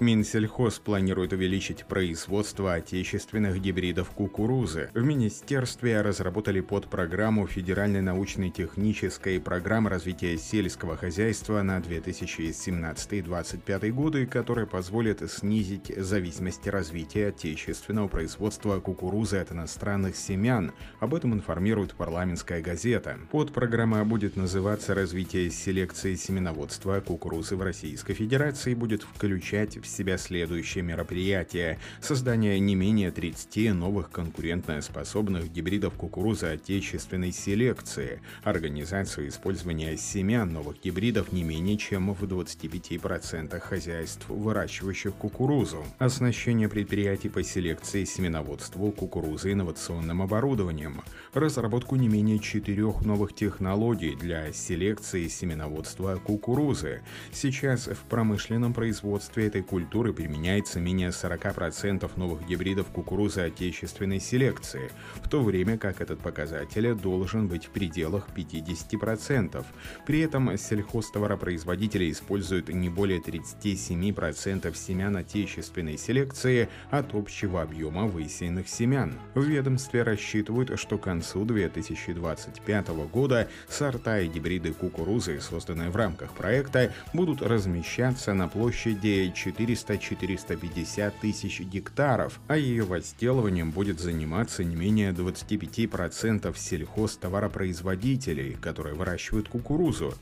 Минсельхоз планирует увеличить производство отечественных гибридов кукурузы. В министерстве разработали подпрограмму Федеральной научно-технической программы развития сельского хозяйства на 2017-2025 годы, которая позволит снизить зависимость развития отечественного производства кукурузы от иностранных семян. Об этом информирует парламентская газета. Подпрограмма будет называться «Развитие селекции семеноводства кукурузы в Российской Федерации» и будет включать себя следующие мероприятия. Создание не менее 30 новых конкурентоспособных гибридов кукурузы отечественной селекции, организацию использования семян новых гибридов не менее чем в 25% хозяйств, выращивающих кукурузу, оснащение предприятий по селекции семеноводству кукурузы инновационным оборудованием, разработку не менее четырех новых технологий для селекции семеноводства кукурузы. Сейчас в промышленном производстве этой культуры культуры применяется менее 40% новых гибридов кукурузы отечественной селекции, в то время как этот показатель должен быть в пределах 50%. При этом сельхозтоваропроизводители используют не более 37% семян отечественной селекции от общего объема высеянных семян. В ведомстве рассчитывают, что к концу 2025 года сорта и гибриды кукурузы, созданные в рамках проекта, будут размещаться на площади 4 400-450 тысяч гектаров, а ее возделыванием будет заниматься не менее 25% сельхозтоваропроизводителей, которые выращивают кукурузу.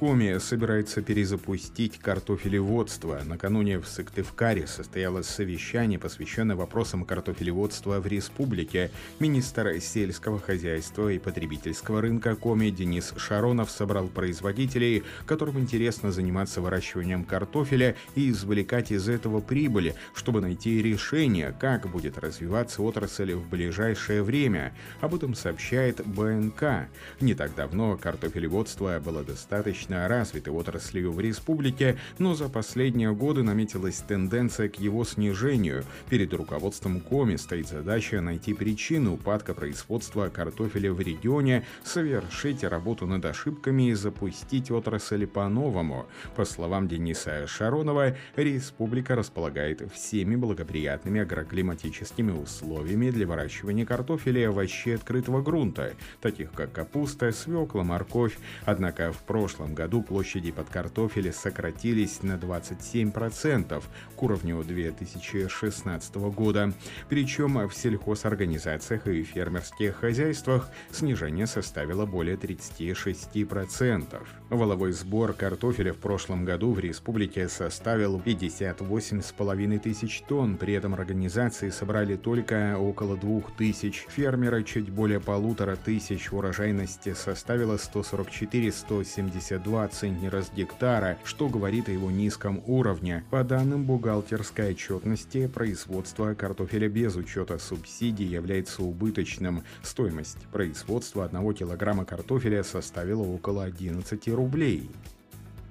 Коми собирается перезапустить картофелеводство. Накануне в Сыктывкаре состоялось совещание, посвященное вопросам картофелеводства в республике. Министр сельского хозяйства и потребительского рынка Коми Денис Шаронов собрал производителей, которым интересно заниматься выращиванием картофеля и извлекать из этого прибыли, чтобы найти решение, как будет развиваться отрасль в ближайшее время. Об этом сообщает БНК. Не так давно картофелеводство было достаточно достаточно развитой отраслью в республике, но за последние годы наметилась тенденция к его снижению. Перед руководством Коми стоит задача найти причину упадка производства картофеля в регионе, совершить работу над ошибками и запустить отрасль по-новому. По словам Дениса Шаронова, республика располагает всеми благоприятными агроклиматическими условиями для выращивания картофеля и овощей открытого грунта, таких как капуста, свекла, морковь. Однако в прошлом году площади под картофеля сократились на 27% к уровню 2016 года. Причем в сельхозорганизациях и фермерских хозяйствах снижение составило более 36%. Воловой сбор картофеля в прошлом году в республике составил 58,5 тысяч тонн, при этом организации собрали только около 2 тысяч. Фермеры чуть более полутора тысяч урожайности составила 144-172 2 центнера с гектара, что говорит о его низком уровне. По данным бухгалтерской отчетности, производство картофеля без учета субсидий является убыточным. Стоимость производства 1 килограмма картофеля составила около 11 рублей.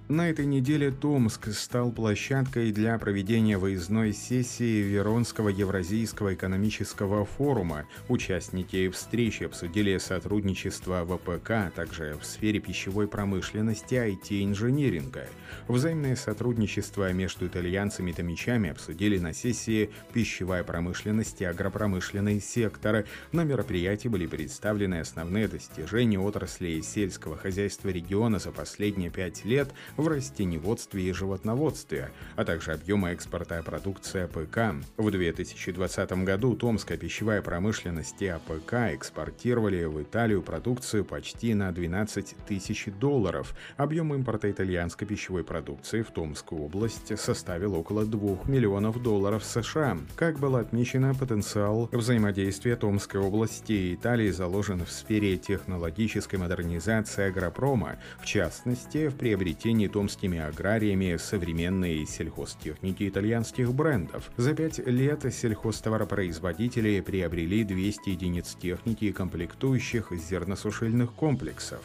На этой неделе Томск стал площадкой для проведения выездной сессии Веронского Евразийского экономического форума. Участники встречи обсудили сотрудничество ВПК, а также в сфере пищевой промышленности, IT-инжиниринга. Взаимное сотрудничество между итальянцами и томичами обсудили на сессии пищевая промышленность и агропромышленный сектор. На мероприятии были представлены основные достижения отрасли сельского хозяйства региона за последние пять лет – в растениеводстве и животноводстве, а также объемы экспорта продукции АПК. В 2020 году Томская пищевая промышленность и АПК экспортировали в Италию продукцию почти на 12 тысяч долларов. Объем импорта итальянской пищевой продукции в Томскую область составил около 2 миллионов долларов США. Как было отмечено, потенциал взаимодействия Томской области и Италии заложен в сфере технологической модернизации агропрома, в частности, в приобретении томскими аграриями современной сельхозтехники итальянских брендов. За пять лет сельхозтоваропроизводители приобрели 200 единиц техники и комплектующих зерносушильных комплексов.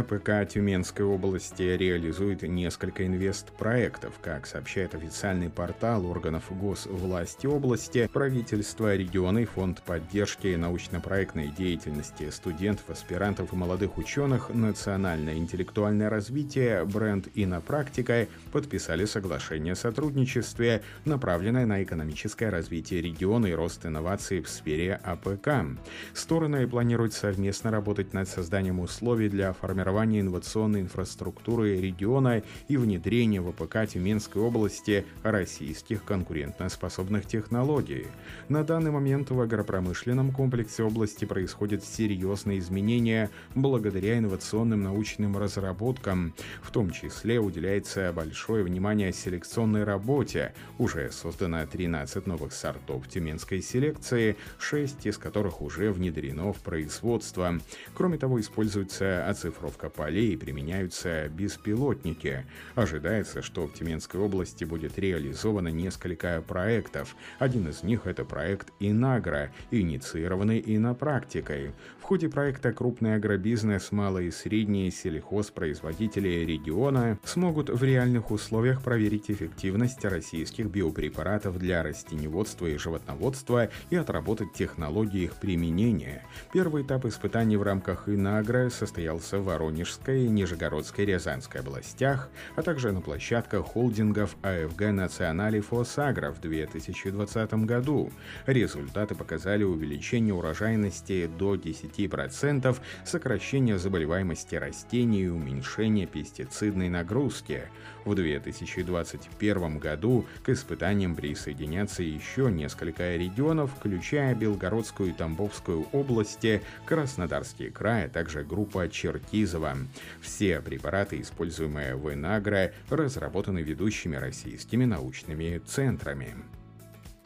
АПК Тюменской области реализует несколько инвестпроектов. Как сообщает официальный портал органов госвласти области, правительство региона и Фонд поддержки научно-проектной деятельности студентов, аспирантов и молодых ученых «Национальное интеллектуальное развитие. Бренд Иннопрактика» подписали соглашение о сотрудничестве, направленное на экономическое развитие региона и рост инноваций в сфере АПК. Стороны планируют совместно работать над созданием условий для формирования формирования инновационной инфраструктуры региона и внедрения в АПК Тюменской области российских конкурентоспособных технологий. На данный момент в агропромышленном комплексе области происходят серьезные изменения благодаря инновационным научным разработкам. В том числе уделяется большое внимание селекционной работе. Уже создано 13 новых сортов тюменской селекции, 6 из которых уже внедрено в производство. Кроме того, используется оцифровка заготовка полей применяются беспилотники. Ожидается, что в Тюменской области будет реализовано несколько проектов. Один из них – это проект «Инагра», инициированный инопрактикой. В ходе проекта крупный агробизнес, малые и средние сельхозпроизводители региона смогут в реальных условиях проверить эффективность российских биопрепаратов для растеневодства и животноводства и отработать технологии их применения. Первый этап испытаний в рамках «Инагра» состоялся в Воронежской, Нижегородской, Рязанской областях, а также на площадках холдингов АФГ «Национали Фосагра» в 2020 году. Результаты показали увеличение урожайности до 10%, сокращение заболеваемости растений и уменьшение пестицидной нагрузки. В 2021 году к испытаниям присоединятся еще несколько регионов, включая Белгородскую и Тамбовскую области, Краснодарский край, а также группа Черкизова. Все препараты, используемые в Инагро, разработаны ведущими российскими научными центрами.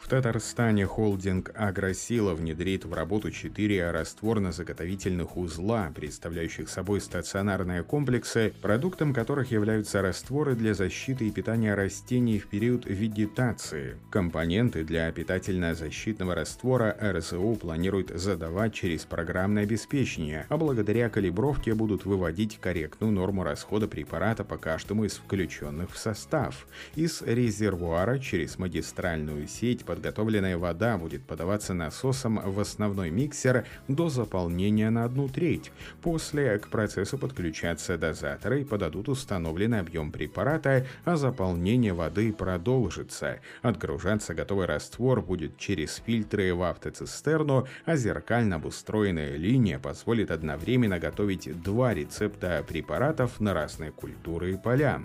Татарстане холдинг «Агросила» внедрит в работу четыре растворно-заготовительных узла, представляющих собой стационарные комплексы, продуктом которых являются растворы для защиты и питания растений в период вегетации. Компоненты для питательно-защитного раствора РСУ планируют задавать через программное обеспечение, а благодаря калибровке будут выводить корректную норму расхода препарата по каждому из включенных в состав. Из резервуара через магистральную сеть подготовленная вода будет подаваться насосом в основной миксер до заполнения на одну треть. После к процессу подключатся дозаторы и подадут установленный объем препарата, а заполнение воды продолжится. Отгружаться готовый раствор будет через фильтры в автоцистерну, а зеркально обустроенная линия позволит одновременно готовить два рецепта препаратов на разные культуры и поля.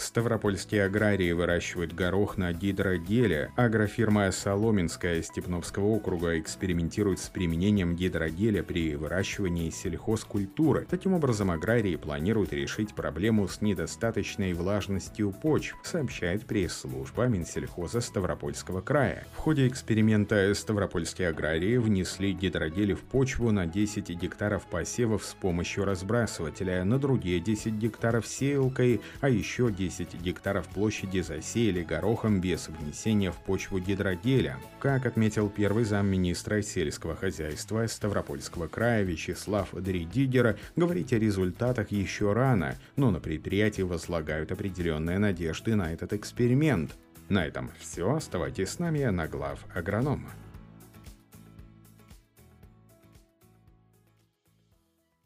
Ставропольские аграрии выращивают горох на гидрогеле. Агрофирма «Соломенская» Степновского округа экспериментирует с применением гидрогеля при выращивании сельхозкультуры. Таким образом, аграрии планируют решить проблему с недостаточной влажностью почв, сообщает пресс-служба Минсельхоза Ставропольского края. В ходе эксперимента ставропольские аграрии внесли гидрогели в почву на 10 гектаров посевов с помощью разбрасывателя, на другие 10 гектаров сеялкой, а еще 10 10 гектаров площади засеяли горохом без внесения в почву гидрогеля. Как отметил первый замминистра сельского хозяйства Ставропольского края Вячеслав Дридигер, говорить о результатах еще рано, но на предприятии возлагают определенные надежды на этот эксперимент. На этом все. Оставайтесь с нами на глав агроном.